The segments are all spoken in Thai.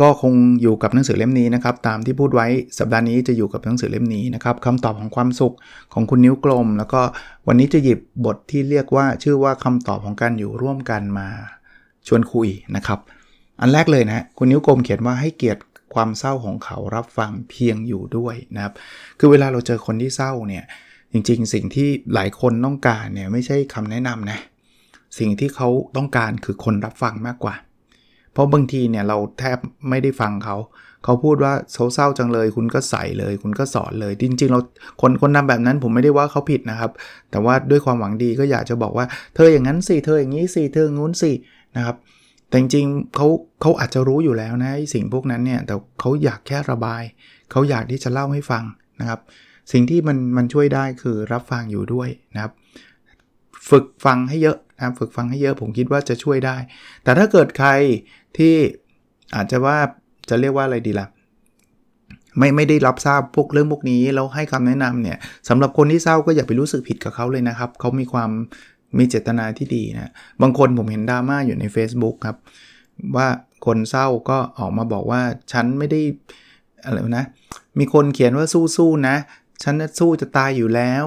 ก็คงอยู่กับหนังสือเล่มนี้นะครับ ตามที่พูดไว้สัปดาห์นี้จะอยู่กับหนังสือเล่มนี้นะครับคำตอบของความสุขของคุณนิ้วกลม แล้วก็วันนี้จะหยิบบทที่เรียกว่าชื่อว่าคำตอบของการอยู่ร่วมกันมาชวนคุยนะครับ อันแรกเลยนะคุณนิ้วกลมเขียนว่าให้เกียรติความเศร้าของเขารับฟังเพียงอยู่ด้วยนะครับ คือเวลาเราเจอคนที่เศร้าเนี่ยจริงๆ สิ่งที่หลายคนต้องการเนี่ยไม่ใช่คำแนะนำนะสิ่งที่เขาต้องการคือคนรับฟังมากกว่า เพราะบางทีเนี่ยเราแทบไม่ได้ฟังเขา เขาพูดว่าเศร้าจังเลย คุณก็ใส่เลย คุณก็สอนเลย จริง ๆ เราคนคนทำแบบนั้นผมไม่ได้ว่าเขาผิดนะครับ แต่ว่าด้วยความหวังดีก็อยากจะบอกว่าเธออย่างนั้นสิเธออย่างนี้สิเธองู้นสินะครับแต่จริงๆเขาเขาอาจจะรู้อยู่แล้วนะสิ่งพวกนั้นเนี่ยแต่เขาอยากแค่ระบาย เขาอยากที่จะเล่าให้ฟังนะครับ สิ่งที่มันมันช่วยได้คือรับฟังอยู่ด้วยนะครับ ฝึกฟังให้เยอะ นะฝึกฟังให้เยอะผมคิดว่าจะช่วยได้ แต่ถ้าเกิดใครที่อาจจะว่าจะเรียกว่าอะไรดีละ่ะไม่ไม่ได้รับทราบพวกเรื่องพวกนี้แล้วให้คำแนะนำเนี่ยสำหรับคนที่เศร้าก็อย่าไปรู้สึกผิดกับเขาเลยนะครับ เขามีความมีเจตนาที่ดีนะบางคนผมเห็นดราม่าอยู่ใน Facebook ครับ ว่าคนเศร้าก็ออกมาบอกว่าฉันไม่ได้อะไรนะ มีคนเขียนว่าสู้ๆนะ ฉันสู้จะตายอยู่แล้ว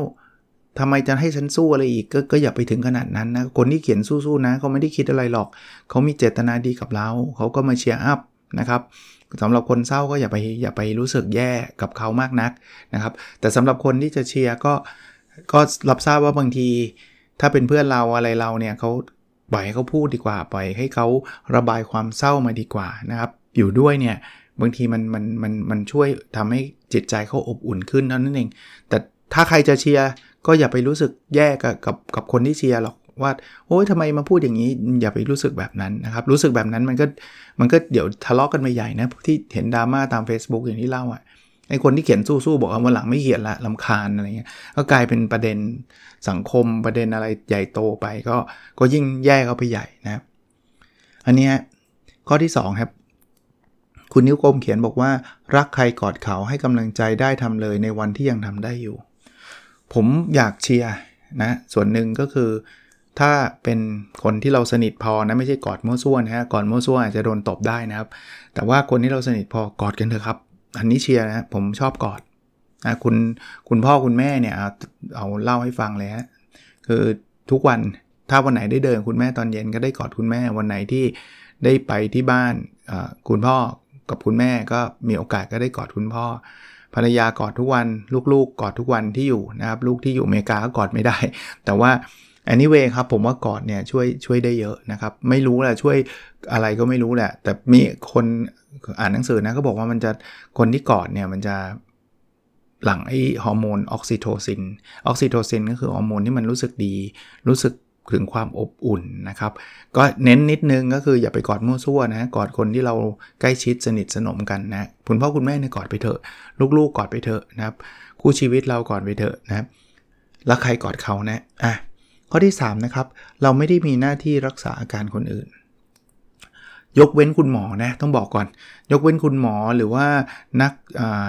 ทำไมจะให้ฉันสู้อะไรอีกกก็อย่าไปถึงขนาดนั้นนะ คนที่เขียนสู้ๆนะเขาไม่ได้คิดอะไรหรอก เขามีเจตนาดีกับเราเขาก็มา cheer up นะครับสำหรับคนเศร้าก็อย่าไปอย่าไปรู้สึกแย่กับเขามากนักนะครับ แต่สำหรับคนที่จะเชียร์ก็ก็รับทราบว่าบางที ถ้าเป็นเพื่อนเราอะไรเราเนี่ยเขาปล่อยให้เขาพูดดีกว่า ปล่อยให้เขาระบายความเศร้ามาดีกว่านะครับ อยู่ด้วยเนี่ยบางทีมันมันมันมันช่วยทำให้จิตใจเขาอบอุ่นขึ้นเท่านั่นเอง แต่ถ้าใครจะเชียร์ก็อย่าไปรู้สึกแย่กับกับกับคนที่เชียร์หรอกว่าโอ้ยทำไมมาพูดอย่างนี้ อย่าไปรู้สึกแบบนั้นนะครับ รู้สึกแบบนั้นมันก็มันก็เดี๋ยวทะเลาะกกันไปใหญ่นะที่เห็นดราม่าตาม Facebook อย่างที่เล่าอะไอคนที่เขียนสู้ๆบอกเอาวันหลังไม่เขียนละลำคาญอะไรเงี้ยก็กลายเป็นประเด็นสังคมประเด็นอะไรใหญ่โตไป ก็ก็ยิ่งแย่เข้าไปใหญ่นะครับ อันนี้ข้อที่2ครับคุณนิ้วกลมเขียนบอกว่า รักใครกอดเขาให้กำลังใจได้ทำเลยในวันที่ยังทำได้อยู่ ผมอยากเชียร์นะส่วนหนึ่งก็คือถ้าเป็นคนที่เราสนิทพอนะไม่ใช่กอดมั่วซั่วนะฮะกอดมั่วซั่วอาจจะโดนตบได้นะครับ แต่ว่าคนที่เราสนิทพอกอดกันเถอะครับ อันนี้เชียร์นะผมชอบกอดนะคุณคุณพ่อคุณแม่เนี่ยเอาเอาเล่าให้ฟังเลยฮะคือทุกวันถ้าวันไหนได้เดินคุณแม่ตอนเย็นก็ได้กอดคุณแม่วันไหนที่ได้ไปที่บ้านคุณพ่อกับคุณแม่ก็มีโอกาสก็ได้กอดคุณพ่อ ภรรยากอดทุกวันลูกๆกอดทุกวันที่อยู่นะครับลูกที่อยู่อเมริกาก็กอดไม่ได้ แต่ว่า anyway ครับผมว่ากอดเนี่ยช่วยช่วยได้เยอะนะครับ ไม่รู้แหละช่วยอะไรก็ไม่รู้แหละ แต่มีคนอ่านหนังสือนะก็บอกว่ามันจะคนที่กอดเนี่ยมันจะหลั่งไอฮอร์โมนออกซิโทซินออกซิโทซินก็คือฮอร์โมนที่มันรู้สึกดี รู้สึก ถึงความอบอุ่นนะครับ ก็เน้นนิดนึงก็คืออย่าไปกอดมั่วซั่วนะกอดคนที่เราใกล้ชิดสนิทสนมกันนะคุณพ่อคุณแม่เนี่ยกอดไปเถอะ ลูกๆกอดไปเถอะนะครับ คู่ชีวิตเรากอดไปเถอะนะครับแล้วใครกอดเขานะอะข้อที่3นะครับเราไม่ได้มีหน้าที่รักษาอาการคนอื่น ยกเว้นคุณหมอนะต้องบอกก่อน ยกเว้นคุณหมอหรือว่านักอ่า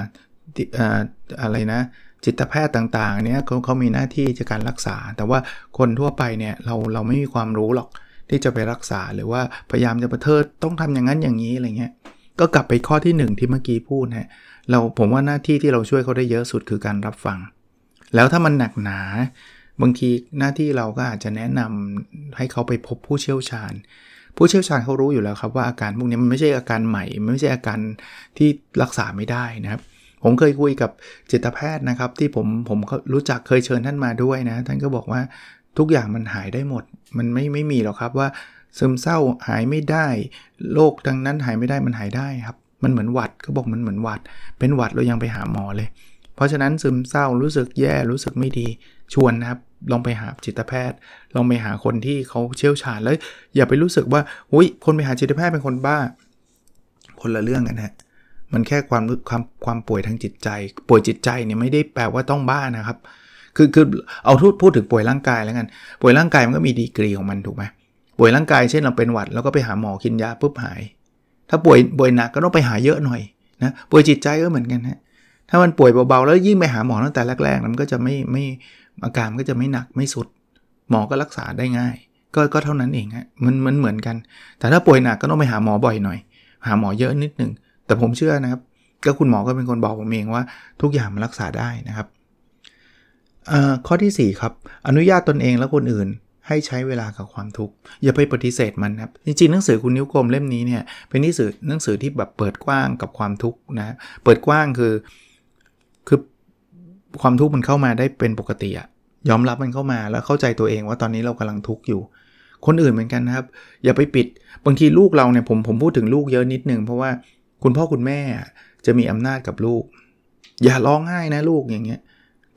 อะไรนะ จิตแพทย์ต่างๆเนี่ยเขาเขามีหน้าที่จะการรักษา แต่ว่าคนทั่วไปเนี่ยเราเราไม่มีความรู้หรอกที่จะไปรักษาหรือว่าพยายามจะประเทิดต้องทำอย่างนั้นอย่างนี้อะไรเงี้ยก็กลับไปข้อที่ 1 ที่เมื่อกี้พูดนะเราผมว่าหน้าที่ที่เราช่วยเขาได้เยอะสุดคือการรับฟัง แล้วถ้ามันหนักหนา บางทีหน้าที่เราก็อาจจะแนะนำให้เขาไปพบผู้เชี่ยวชาญ ผู้เชี่ยวชาญเขารู้อยู่แล้วครับว่าอาการพวกนี้มันไม่ใช่อาการใหม่ ไม่ใช่อาการที่รักษาไม่ได้นะครับ ผมเคยคุยกับจิตแพทย์นะครับ ที่ผมผมรู้จักเคยเชิญท่านมาด้วยนะ ท่านก็บอกว่าทุกอย่างมันหายได้หมด มันไม่ไม่มีหรอกครับว่าซึมเศร้าหายไม่ได้โรคดังนั้นหายไม่ได้มันหายได้ครับ มันเหมือนหวัดเขาบอกมันเหมือนหวัด เป็นหวัดเรายังไปหาหมอเลย เพราะฉะนั้นซึมเศร้ารู้สึกแย่รู้สึกไม่ดีชวนนะครับลองไปหาจิตแพทย์ ลองไปหาคนที่เขาเชี่ยวชาญแล้วอย่าไปรู้สึกว่าอุ้ยคนไปหาจิตแพทย์เป็นคนบ้า คนละเรื่องกันนะ มันแค่ความความความป่วยทางจิตใจ ป่วยจิตใจเนี่ยไม่ได้แปลว่าต้องบ้านะครับ คือคือเอาทูดพูดถึงป่วยร่างกายแล้วกัน ป่วยร่างกายมันก็มีดีกรีของมันถูกไหมป่วยร่างกายเช่นเราเป็นหวัดแล้วก็ไปหาหมอกินยาปุ๊บหาย ถ้าป่วยป่วยหนักก็ต้องไปหาเยอะหน่อยนะป่วยจิตใจก็เหมือนกันฮะถ้ามันป่วยเบาๆ แล้วยิ่งไปหาหมอตั้งแต่แรกๆมันก็จะไม่ไม่อาการมันก็จะไม่หนักไม่สุด หมอก็รักษาได้ง่าย ก็ก็เท่านั้นเองฮะมันมันเหมือนกัน แต่ถ้าป่วยหนักก็ต้องไปหาหมอบ่อยหน่อย หาหมอเยอะนิดหนึ่ง แต่ผมเชื่อนะครับ ก็คุณหมอก็เป็นคนบอกผมเองว่าทุกอย่างมันรักษาได้นะครับข้อที่ 4 ครับ อนุญาตตนเองและคนอื่นให้ใช้เวลากับความทุกข์อย่าไปปฏิเสธมันครับ จริงๆหนังสือคุณนิ้วกลมเล่มนี้เนี่ยเป็นหนังสือหนังสือที่แบบเปิดกว้างกับความทุกข์นะเปิดกว้างคือคือความทุกข์มันเข้ามาได้เป็นปกติอะยอมรับมันเข้ามาแล้วเข้าใจตัวเองว่าตอนนี้เรากำลังทุกข์อยู่ คนอื่นเหมือนกันนะครับ อย่าไปปิดบางทีลูกเราเนี่ยผมผมพูดถึงลูกเยอะนิดนึงเพราะว่า คุณพ่อคุณแม่จะมีอำนาจกับลูก อย่าร้องไห้นะลูกอย่างเงี้ย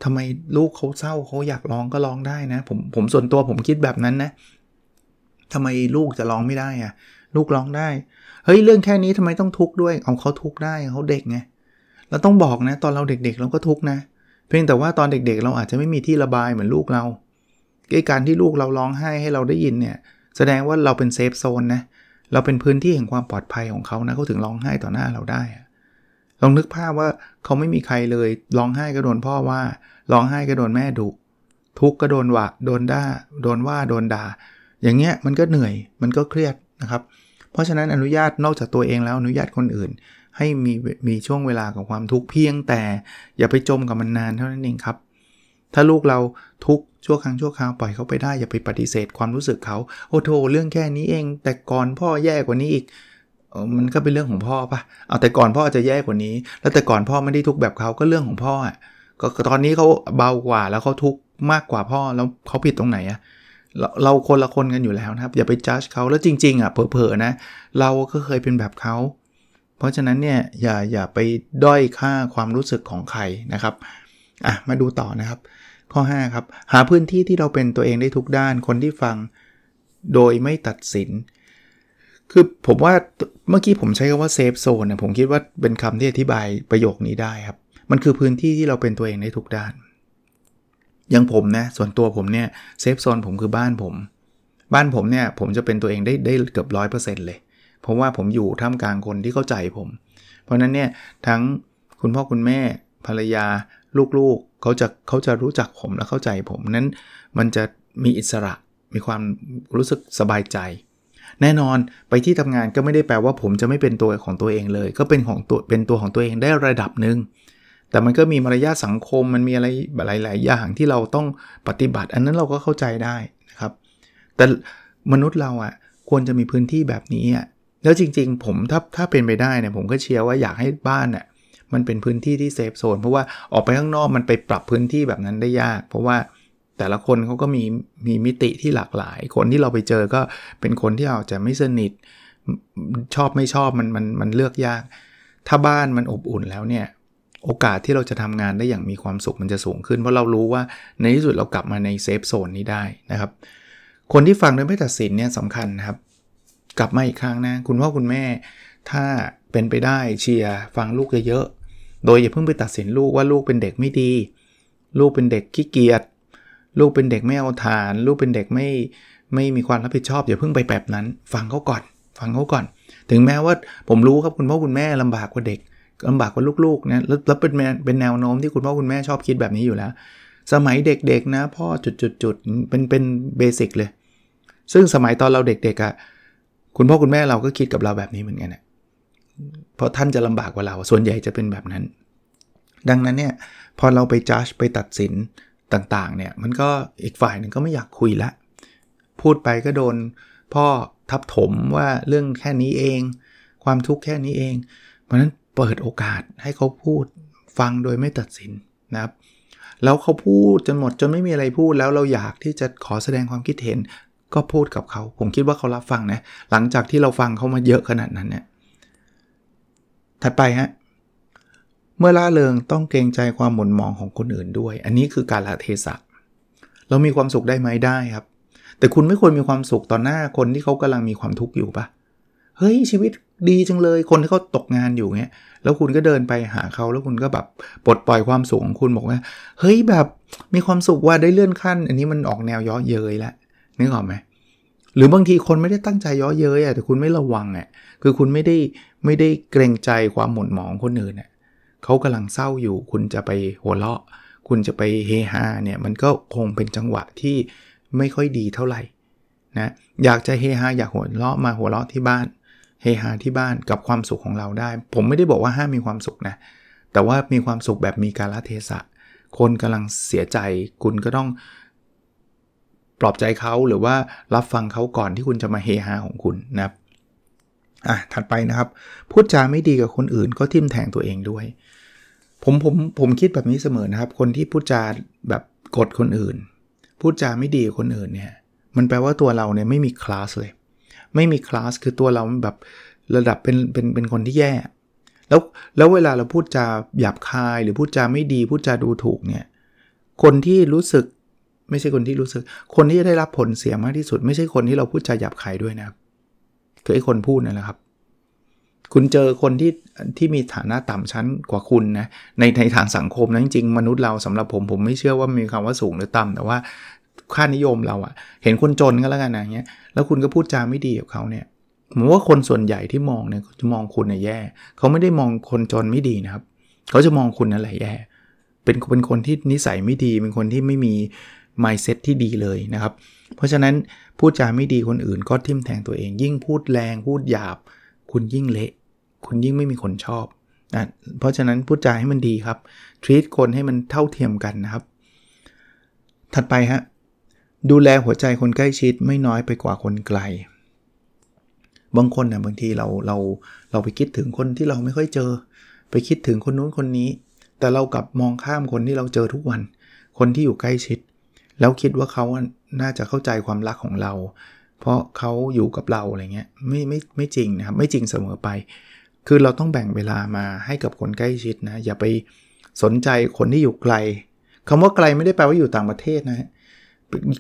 ทำไมลูกเขาเศร้าเขาอยากร้องก็ร้องได้นะ ผมผมส่วนตัวผมคิดแบบนั้นนะทำไมลูกจะร้องไม่ได้อะลูกร้องได้ เฮ้ยเรื่องแค่นี้ทำไมต้องทุกข์ด้วย เอาเขาทุกข์ได้เขาเด็กไงเราต้องบอกนะ ตอนเราเด็กๆ เราก็ทุกข์นะ เพียงแต่ว่าตอนเด็กๆ เราอาจจะไม่มีที่ระบายเหมือนลูกเราการที่ลูกเราร้องไห้ให้เราได้ยินเนี่ย แสดงว่าเราเป็นเซฟโซนนะเเราเป็นพื้นที่แห่งความปลอดภัยของเขานะเขาถึงร้องไห้ต่อหน้าเราได้ลองนึกภาพว่าเขาไม่มีใครเลยร้องไห้ก็โดนพ่อว่าร้องไห้ก็โดนแม่ดุทุกก็โดนวะโดนด่าโดนว่าโดนด่า อย่างเงี้ยมันก็เหนื่อยมันก็เครียดนะครับ เพราะฉะนั้นอนุญาตนอกจากตัวเองแล้วอนุญาตคนอื่น ให้มีมีช่วงเวลากับความทุกข์เพียงแต่อย่าไปจมกับมันนานเท่านั้นเองครับ ถ้าลูกเราทุก ชั่วครั้งชั่วคราวปล่อยเขาไปได้อย่าไปปฏิเสธความรู้สึกเขาโอ้โถเรื่องแค่นี้เอง แต่ก่อนพ่อแย่กว่านี้อีกมันก็เป็นเรื่องของพ่อปะเอาแต่ก่อนพ่อจะแย่กว่านี้ แล้วแต่ก่อนพ่อไม่ได้ทุกแบบเขาก็เรื่องของพ่ออะก็ตอนนี้เขาเบากว่าแล้วเขาทุกมากกว่าพ่อแล้วเขาผิดตรงไหนอะเราเราคนละคนกันอยู่แล้วนะครับ อย่าไปจัดเขาแล้วจริง ๆอะเผลอๆนะ เราก็เคยเป็นแบบเขา เพราะฉะนั้นเนี่ยอย่าอย่าไปด้อยค่าความรู้สึกของใครนะครับอะมาดูต่อนะครับ ข้อ 5 ครับ หาพื้นที่ที่เราเป็นตัวเองได้ทุกด้านคนที่ฟัง โดยไม่ตัดสิน คือผมว่าเมื่อกี้ผมใช้คำว่าเซฟโซนเนี่ยผมคิดว่าเป็นคำที่อธิบายประโยคนี้ได้ครับ มันคือพื้นที่ที่เราเป็นตัวเองได้ทุกด้าน อย่างผมนะส่วนตัวผมเนี่ยเซฟโซนผมคือบ้านผม บ้านผมเนี่ยผมจะเป็นตัวเองได้ได้เกือบร้อยเปอร์เซ็นต์เลย เพราะว่าผมอยู่ท่ามกลางคนที่เข้าใจผม เพราะนั้นเนี่ยทั้งคุณพ่อคุณแม่ภรรยา ลูกๆเขาจะเขาจะรู้จักผมและเข้าใจผมนั้น มันจะมีอิสระมีความรู้สึกสบายใจ แน่นอนไปที่ทำงานก็ไม่ได้แปลว่าผมจะไม่เป็นตัวของตัวเองเลย ก็เป็นของตัวเป็นตัวของตัวเองได้ระดับหนึ่งแต่มันก็มีมารยาทสังคมมันมีอะไรหลาย ๆ อย่างที่เราต้องปฏิบัติ อันนั้นเราก็เข้าใจได้นะครับ แต่มนุษย์เราอะ่ะควรจะมีพื้นที่แบบนี้อะแล้วจริง ๆ ผมถ้าถ้าเป็นไปได้เนี่ยผมก็เชียร์ว่าอยากให้บ้านอะ มันเป็นพื้นที่ที่เซฟโซนเพราะว่าออกไปข้างนอกมันไปปรับพื้นที่แบบนั้นได้ยาก เพราะว่าแต่ละคนเขาก็มีมีมิติที่หลากหลาย คนที่เราไปเจอก็เป็นคนที่อาจจะไม่สนิทชอบไม่ชอบมันมันมันเลือกยาก ถ้าบ้านมันอบอุ่นแล้วเนี่ยโอกาสที่เราจะทำงานได้อย่างมีความสุขมันจะสูงขึ้น เพราะเรารู้ว่าในที่สุดเรากลับมาในเซฟโซนนี้ได้นะครับ คนที่ฟังโดยไม่ตัดสินเนี่ยสำคัญนะครับ กลับมาอีกครั้งนะ คุณพ่อคุณแม่ ถ้าเป็นไปได้เชียร์ฟังลูกเยอะ โดยอย่าเพิ่งไปตัดสินลูกว่าลูกเป็นเด็กไม่ดี ลูกเป็นเด็กขี้เกียจลูกเป็นเด็กไม่เอาทาน ลูกเป็นเด็กไม่ไม่มีความรับผิดชอบ อย่าเพิ่งไปแบบนั้น ฟังเขาก่อน ฟังเขาก่อน ถึงแม้ว่าผมรู้ครับคุณพ่อคุณแม่ลำบากกว่าเด็กลำบากกว่าลูกๆนะแล้วเป็นเป็นแนวโน้มที่คุณพ่อคุณแม่ชอบคิดแบบนี้อยู่แล้ว สมัยเด็กๆนะพ่อจุดๆเป็นเป็นเบสิกเลย ซึ่งสมัยตอนเราเด็กๆอะ่ะคุณพ่อคุณแม่เราก็คิดกับเราแบบนี้เหมือนกันนะ เพราะท่านจะลำบากกว่าเรา ส่วนใหญ่จะเป็นแบบนั้น ดังนั้นเนี่ยพอเราไปจัดไปตัดสินต่างๆเนี่ยมันก็อีกฝ่ายหนึ่งก็ไม่อยากคุยละ พูดไปก็โดนพ่อทับถมว่าเรื่องแค่นี้เอง ความทุกข์แค่นี้เอง เพราะนั้นเปิดโอกาสให้เขาพูดฟังโดยไม่ตัดสินนะครับแล้วเขาพูดจนหมดจนไม่มีอะไรพูดแล้วเราอยากที่จะขอแสดงความคิดเห็น ก็พูดกับเขา ผมคิดว่าเขารับฟังนะหลังจากที่เราฟังเขามาเยอะขนาดนั้นเนี่ย ถัดไปฮะเมื่อล่าเริงต้องเกรงใจความหมุนมองของคนอื่นด้วย อันนี้คือการละเทศะเรามีความสุขได้ไหมได้ครับ แต่คุณไม่ควรมีความสุขต่อหน้าคนที่เขากำลังมีความทุกข์อยู่ปะเฮ้ยชีวิตดีจังเลย คนที่เขาตกงานอยู่เงี้ยแล้วคุณก็เดินไปหาเขาแล้วคุณก็แบบปลดปล่อยความสุขของคุณบอกว่าเฮ้ยแบบมีความสุขว่าได้เลื่อนขั้น อันนี้มันออกแนวย้อเย้ยแล้วนึกออกไหม หรือบางทีคนไม่ได้ตั้งใจย่อเย้ยอะแต่คุณไม่ระวังอะคือคุณไม่ได้ไม่ได้เกรงใจความหม่นหมองคนอื่นอะเขากำลังเศร้าอยู่ คุณจะไปหัวเราะ คุณจะไปเฮฮาเนี่ยมันก็คงเป็นจังหวะที่ไม่ค่อยดีเท่าไหร่นะอยากจะเฮฮาอยากหัวเราะมาหัวเราะที่บ้านเฮฮาที่บ้านกับความสุขของเราได้ ผมไม่ได้บอกว่าห้ามมีความสุขนะแต่ว่ามีความสุขแบบมีกาลเทศะ คนกำลังเสียใจ คุณก็ต้อง ปลอบใจเขาหรือว่ารับฟังเขาก่อนที่คุณจะมาเฮฮาของคุณนะครับอะถัดไปนะครับ พูดจาไม่ดีกับคนอื่นก็ทิ่มแทงตัวเองด้วย ผมผมผมคิดแบบนี้เสมอนะครับ คนที่พูดจาแบบกดคนอื่น พูดจาไม่ดีกับคนอื่นเนี่ยมันแปลว่าตัวเราเนี่ยไม่มีคลาสเลย ไม่มีคลาสคือตัวเราแบบระดับเป็นเป็นเป็นคนที่แย่ แล้วแล้วเวลาเราพูดจาหยาบคายหรือพูดจาไม่ดี พูดจาดูถูกเนี่ยคนที่รู้สึก ไม่ใช่คนที่รู้สึก คนที่จะได้รับผลเสียมากที่สุด ไม่ใช่คนที่เราพูดจาหยาบคายด้วยนะครับคือไอ้คนพูดนั่นแหละครับ คุณเจอคนที่ที่มีฐานะต่ำชั้นกว่าคุณนะในในทางสังคมนะจริงๆมนุษย์เราสำหรับผมผมไม่เชื่อว่ามีคำว่าสูงหรือต่ำแต่ว่าค่านิยมเราอะเห็นคนจนก็แล้วกันนะเงี้ยแล้วคุณก็พูดจาไม่ดีกับเขาเนี่ยผมว่าคนส่วนใหญ่ที่มองเนี่ยจะมองคุณเนี่ยแย่เขาไม่ได้มองคนจนไม่ดีนะครับ เขาจะมองคุณนั่นแหละแย่เป็นเป็นคนที่นิสัยไม่ดี เป็นคนที่ไม่มี mindset ที่ดีเลยนะครับ เพราะฉะนั้นพูดจาไม่ดีคนอื่นก็ทิ่มแทงตัวเอง ยิ่งพูดแรงพูดหยาบ คุณยิ่งเละ คุณยิ่งไม่มีคนชอบนะเพราะฉะนั้นพูดจาให้มันดีครับ treat คนให้มันเท่าเทียมกันนะครับ ถัดไปฮะดูแลหัวใจคนใกล้ชิดไม่น้อยไปกว่าคนไกล บางคนนะบางทีเราเราเราไปคิดถึงคนที่เราไม่ค่อยเจอ ไปคิดถึงคนนู้นคนนี้ แต่เรากลับมองข้ามคนที่เราเจอทุกวัน คนที่อยู่ใกล้ชิด แล้วคิดว่าเขาน่าจะเข้าใจความรักของเรา เพราะเขาอยู่กับเราอะไรเงี้ยไม่ไม่ไม่จริงนะครับไม่จริงเสมอไป คือเราต้องแบ่งเวลามาให้กับคนใกล้ชิดนะอย่าไปสนใจคนที่อยู่ไกลคำว่าไกลไม่ได้แปลว่าอยู่ต่างประเทศนะ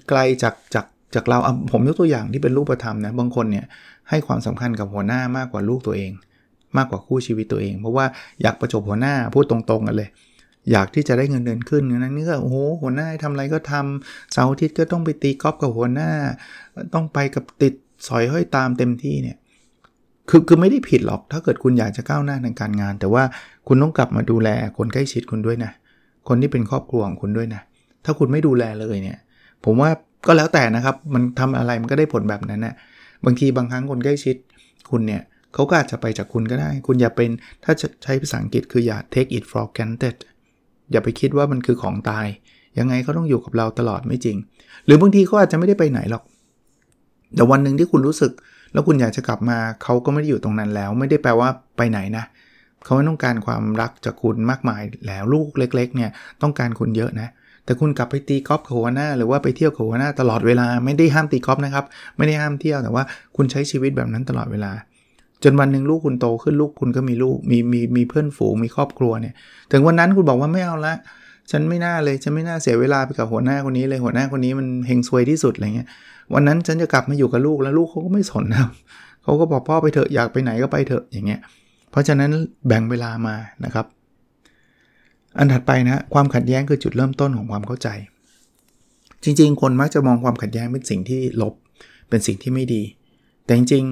ไกลจากจากจากเราผมยกตัวอย่างที่เป็นรูปธรรมนะบางคนเนี่ยให้ความสำคัญกับหัวหน้ามากกว่าลูกตัวเอง มากกว่าคู่ชีวิตตัวเอง เพราะว่าอยากประจบหัวหน้าพูดตรงๆกันเลย อยากที่จะได้เงินเดือนขึ้นนั้นนี่ก็โอ้โหหัวหน้าทำอะไรก็ทำเสาร์อาทิตย์ก็ต้องไปตีกอล์ฟกับหัวหน้า ต้องไปกับติดสอยห้อยตามเต็มที่เนี่ยคือคือไม่ได้ผิดหรอก ถ้าเกิดคุณอยากจะก้าวหน้าในการงาน แต่ว่าคุณต้องกลับมาดูแลคนใกล้ชิดคุณด้วยนะ คนที่เป็นครอบครัวของคุณด้วยนะ ถ้าคุณไม่ดูแลเลยเนี่ย ผมว่าก็แล้วแต่นะครับ มันทำอะไรมันก็ได้ผลแบบนั้นนะบางทีบางครั้งคนใกล้ชิดคุณเนี่ยเขาก็อาจจะไปจากคุณก็ได้ คุณอย่าเป็นถ้าใช้ภาษาอังกฤษคืออย่า take it for granted อย่าไปคิดว่ามันคือของตาย ยังไงเขาต้องอยู่กับเราตลอดไม่จริง หรือบางทีเขาอาจจะไม่ได้ไปไหนหรอก แต่วันหนึ่งที่คุณรู้สึก แล้วคุณอยากจะกลับมาเขาก็ไม่ได้อยู่ตรงนั้นแล้ว ไม่ได้แปลว่าไปไหนนะเขาไม่ต้องการความรักจากคุณมากมายแล้วลูกเล็ก ๆ เนี่ยต้องการคุณเยอะนะ แต่คุณกลับไปตีกอล์ฟกับหัวหน้า หรือว่าไปเที่ยวกับหัวหน้าตลอดเวลาไม่ได้ห้ามตีกอล์ฟนะครับ ไม่ได้ห้ามเที่ยวแต่ว่าคุณใช้ชีวิตแบบนั้นตลอดเวลา จนวันหนึ่งลูกคุณโตขึ้นลูกคุณก็มีลูกมีมีมีเพื่อนฝูงมีครอบครัวเนี่ย ถึงวันนั้นคุณบอกว่าไม่เอาละ ฉันไม่น่าเลยฉันไม่น่าเสียเวลาไปกับหัวหน้าคนนี้เลยหัวหน้าคนนี้มันเฮงซวยที่สุดอะไรเงี้ยวันนั้นฉันจะกลับมาอยู่กับลูกแล้วลูกเขาก็ไม่สนนะเขาก็บอกพ่อไปเถอะอยากไปไหนก็ไปเถอะอย่างเงี้ยเพราะฉะนั้นแบ่งเวลามานะครับ อันถัดไปนะความขัดแย้งคือจุดเริ่มต้นของความเข้าใจ จริง ๆ คนมักจะมองความขัดแย้งเป็นสิ่งที่ลบ เป็นสิ่งที่ไม่ดี แต่จริง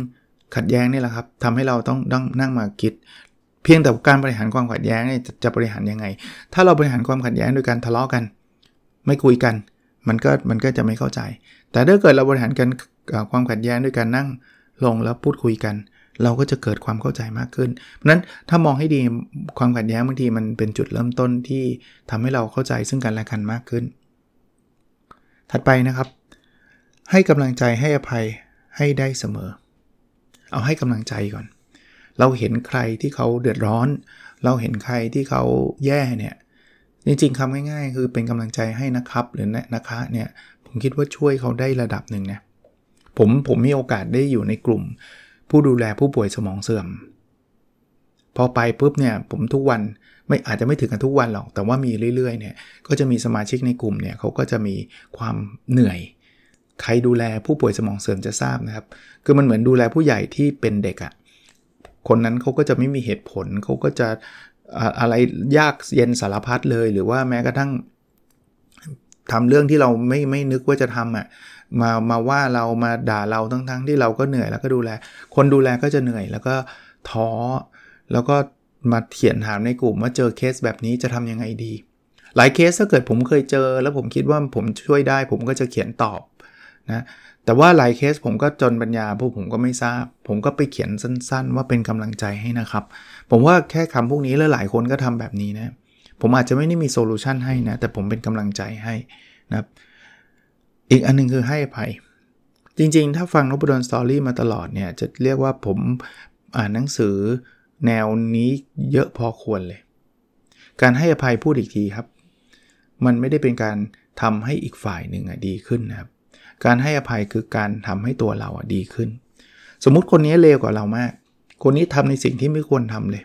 ขัดแย้งนี่แหละครับทำให้เราต้องต้องนั่งมาคิด เพียงแต่การบริหารความขัดแย้งเนี่ยจะบริหารยังไง ถ้าเราบริหารความขัดแย้งโดยการทะเลาะกัน ไม่คุยกัน มันก็มันก็จะไม่เข้าใจ แต่ถ้าเกิดเราบริหารกันความขัดแย้งด้วยการนั่งลงแล้วพูดคุยกัน เราก็จะเกิดความเข้าใจมากขึ้น เพราะนั้นถ้ามองให้ดีความขัดแย้งบางทีมันเป็นจุดเริ่มต้นที่ทำให้เราเข้าใจซึ่งกันและกันมากขึ้น ถัดไปนะครับ ให้กำลังใจให้อภัยให้ได้เสมอ เอาให้กำลังใจก่อน เราเห็นใครที่เขาเดือดร้อน เราเห็นใครที่เขาแย่เนี่ยจริงๆคำง่ายๆ คือเป็นกำลังใจให้นะครับหรือนะคะเนี่ยผมคิดว่าช่วยเขาได้ระดับหนึ่งนะผมผมมีโอกาสได้อยู่ในกลุ่ม ผู้ดูแลผู้ป่วยสมองเสื่อม พอไปปุ๊บเนี่ยผมทุกวันไม่อาจจะไม่ถึงกันทุกวันหรอก แต่ว่ามีเรื่อยๆเนี่ยก็จะมีสมาชิกในกลุ่มเนี่ยเขาก็จะมีความเหนื่อย ใครดูแลผู้ป่วยสมองเสื่อมจะทราบนะครับ คือมันเหมือนดูแลผู้ใหญ่ที่เป็นเด็กอะ่ะ คนนั้นเขาก็จะไม่มีเหตุผลเขาก็จะอะไรยากเย็นสารพัดเลย หรือว่าแม้กระทั่งทำเรื่องที่เราไม่ไม่นึกว่าจะทำอะ่ะมามาว่าเรามาด่าเราทั้งๆที่เราก็เหนื่อยแล้วก็ดูแล คนดูแลก็จะเหนื่อย แล้วก็ท้อแล้วก็มาเขียนถามในกลุ่มว่าเจอเคสแบบนี้จะทำยังไงดี หลายเคสถ้าเกิดผมเคยเจอ แล้วผมคิดว่าผมช่วยได้ ผมก็จะเขียนตอบ นะแต่ว่าหลายเคสผมก็จนปัญญาพวกผมก็ไม่ทราบ ผมก็ไปเขียนสั้นๆ ว่าเป็นกำลังใจให้นะครับ ผมว่าแค่คำพวกนี้แล้วหลายคนก็ทำแบบนี้นะผมอาจจะไม่ได้มี solution ให้นะแต่ผมเป็นกำลังใจให้นะครับอีกอันนึงคือให้อภัย จริงๆ ถ้าฟังนบดอนสตอรี่มาตลอดเนี่ยจะเรียกว่าผมอ่านหนังสือแนวนี้เยอะพอควรเลย การให้อภัยพูดอีกทีครับ มันไม่ได้เป็นการทำให้อีกฝ่ายหนึ่งดีขึ้นนะครับ การให้อภัยคือการทำให้ตัวเราดีขึ้น สมมุติคนนี้เลวกว่าเรามาก คนนี้ทำในสิ่งที่ไม่ควรทำเลย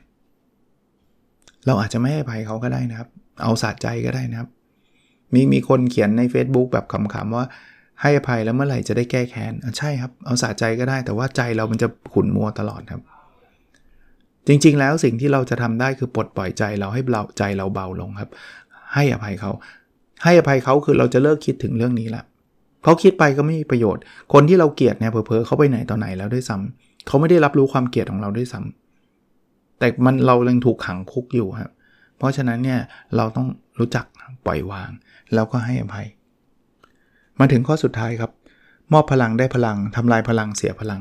เราอาจจะไม่ให้อภัยเขาก็ได้นะครับ เอาสะใจก็ได้นะครับ มีมีคนเขียนใน Facebook แบบขำๆว่าให้อภัยแล้วเมื่อไหร่จะได้แก้แค้นใช่ครับ เอาสะใจก็ได้ แต่ว่าใจเรามันจะขุ่นมัวตลอดครับ จริงๆ แล้วสิ่งที่เราจะทำได้คือปลดปล่อยใจเราให้เบาใจเราเบาลงครับ ให้อภัยเขา ให้อภัยเขาคือเราจะเลิกคิดถึงเรื่องนี้ละ เพราคิดไปก็ไม่มีประโยชน์ คนที่เราเกลียดเนี่ยเผลอๆเขาไปไหนต่อไหนแล้วด้วยซ้ำเขาไม่ได้รับรู้ความเกลียดของเราด้วยซ้ำแต่มันเรายังถูกขังคุกอยู่ครับ เพราะฉะนั้นเนี่ยเราต้องรู้จักปล่อยวาง แล้วก็ให้อภัย มาถึงข้อสุดท้ายครับ มอบพลังได้พลังทำลายพลังเสียพลัง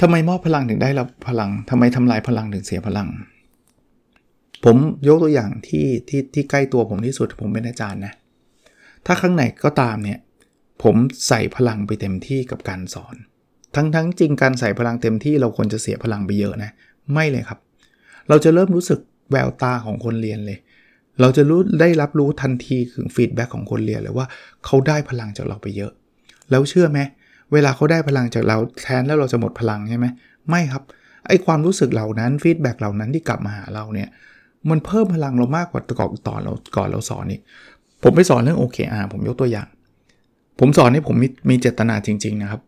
ทำไมมอบพลังถึงได้รับพลังทำไมทำลายพลังถึงเสียพลัง ผมยกตัวอย่างที่ที่ที่ใกล้ตัวผมที่สุดผมเป็นอาจารย์นะ ถ้าข้างในก็ตามเนี่ยผมใส่พลังไปเต็มที่กับการสอน ทั้งทั้งจริงการใส่พลังเต็มที่เราควรจะเสียพลังไปเยอะนะไม่เลยครับ เราจะเริ่มรู้สึกแววตาของคนเรียนเลย เราจะรู้ได้รับรู้ทันทีถึงฟีดแบ็ของคนเรียนเลยว่าเขาได้พลังจากเราไปเยอะ แล้วเชื่อไหมเวลาเขาได้พลังจากเราแทนแล้วเราจะหมดพลังใช่ไหมไม่ครับไอความรู้สึกเหล่านั้นฟีดแบ็เหล่านั้นที่กลับมาหาเราเนี่ยมันเพิ่มพลังเรามากกว่าก่อนต่อเราก่อนเราสอนนี่ ผมไปสอนเรื่อง OKR ผมยกตัวอย่าง ผมสอนให้ผมมีมีเจตนาจริง ๆ นะครับ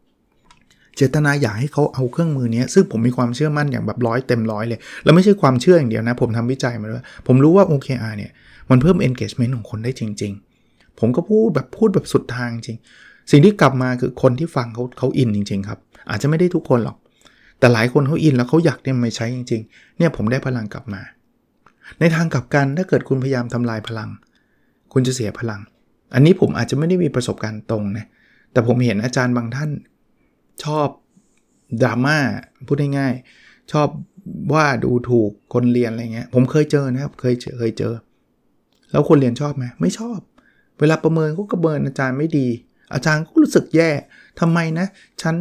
เจตนาอยากให้เขาเอาเครื่องมือนี้ซึ่งผมมีความเชื่อมั่นอย่างแบบร้อยเต็มร้อยเลย แล้วไม่ใช่ความเชื่ออย่างเดียวนะ ผมทำวิจัยมาด้วยผมรู้ว่า OKR เนี่ย มันเพิ่ม engagement ของคนได้จริง ๆ ผมก็พูดแบบพูดแบบสุดทางจริง สิ่งที่กลับมาคือคนที่ฟังเขาเขาอินจริง ๆ ครับ อาจจะไม่ได้ทุกคนหรอก แต่หลายคนเขาอินแล้วเขาอยากเนี่ยม่ใช้จริง ๆ เนี่ยผมได้พลังกลับมา ในทางกลับกันถ้าเกิดคุณพยายามทำลายพลัง คุณจะเสียพลัง อันนี้ผมอาจจะไม่ได้มีประสบการณ์ตรงนะแต่ผมเห็นอาจารย์บางท่านชอบดราม่าพูดง่ายๆชอบว่าดูถูกคนเรียนอะไรเงี้ยผมเคยเจอนะครับเคยเคยเจอ แล้วคนเรียนชอบไหมไม่ชอบ เวลาประเมินเขาก็เบินอาจารย์ไม่ดี อาจารย์ก็รู้สึกแย่ทำไมนะฉัน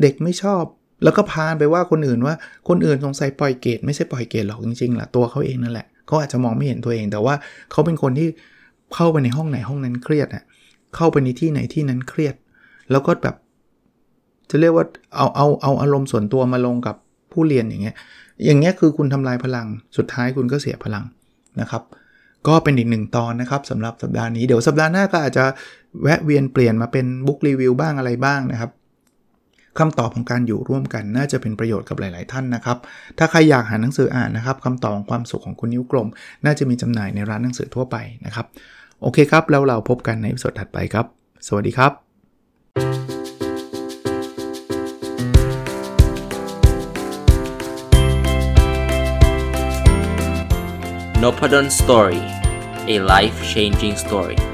เด็กไม่ชอบ แล้วก็พานไปว่าคนอื่นว่าคนอื่นสงสัยปล่อยเกรดไม่ใช่ปล่อยเกรดหรอกจริงๆแหละตัวเขาเองนั่นแหละเขาอาจจะมองไม่เห็นตัวเอง แต่ว่าเขาเป็นคนที่ เข้าไปในห้องไหนห้องนั้นเครียดอะเข้าไปในที่ไหนที่นั้นเครียด แล้วก็แบบ จะเรียกว่าเอาเอาเอาอารมณ์ส่วนตัวมาลงกับผู้เรียนอย่างเงี้ย อย่างเงี้ยคือคุณทำลายพลัง สุดท้ายคุณก็เสียพลังนะครับ ก็เป็นอีกหนึ่งตอนนะครับสำหรับสัปดาห์นี้เดี๋ยวสัปดาห์หน้าก็อาจจะแวะเวียนเปลี่ยนมาเป็นบุ๊กรีวิวบ้างอะไรบ้างนะครับคำตอบของการอยู่ร่วมกันน่าจะเป็นประโยชน์กับหลาย ๆ ท่านนะครับ ถ้าใครอยากหาหนังสืออ่านนะครับคำตอบของความสุขของคุณนิ้วกลม น่าจะมีจำหน่ายในร้านหนังสือทั่วไปนะครับ โอเคครับ แล้วเราพบกันในสดถัดไปครับ สวัสดีครับ n o p a d o n Story a life changing story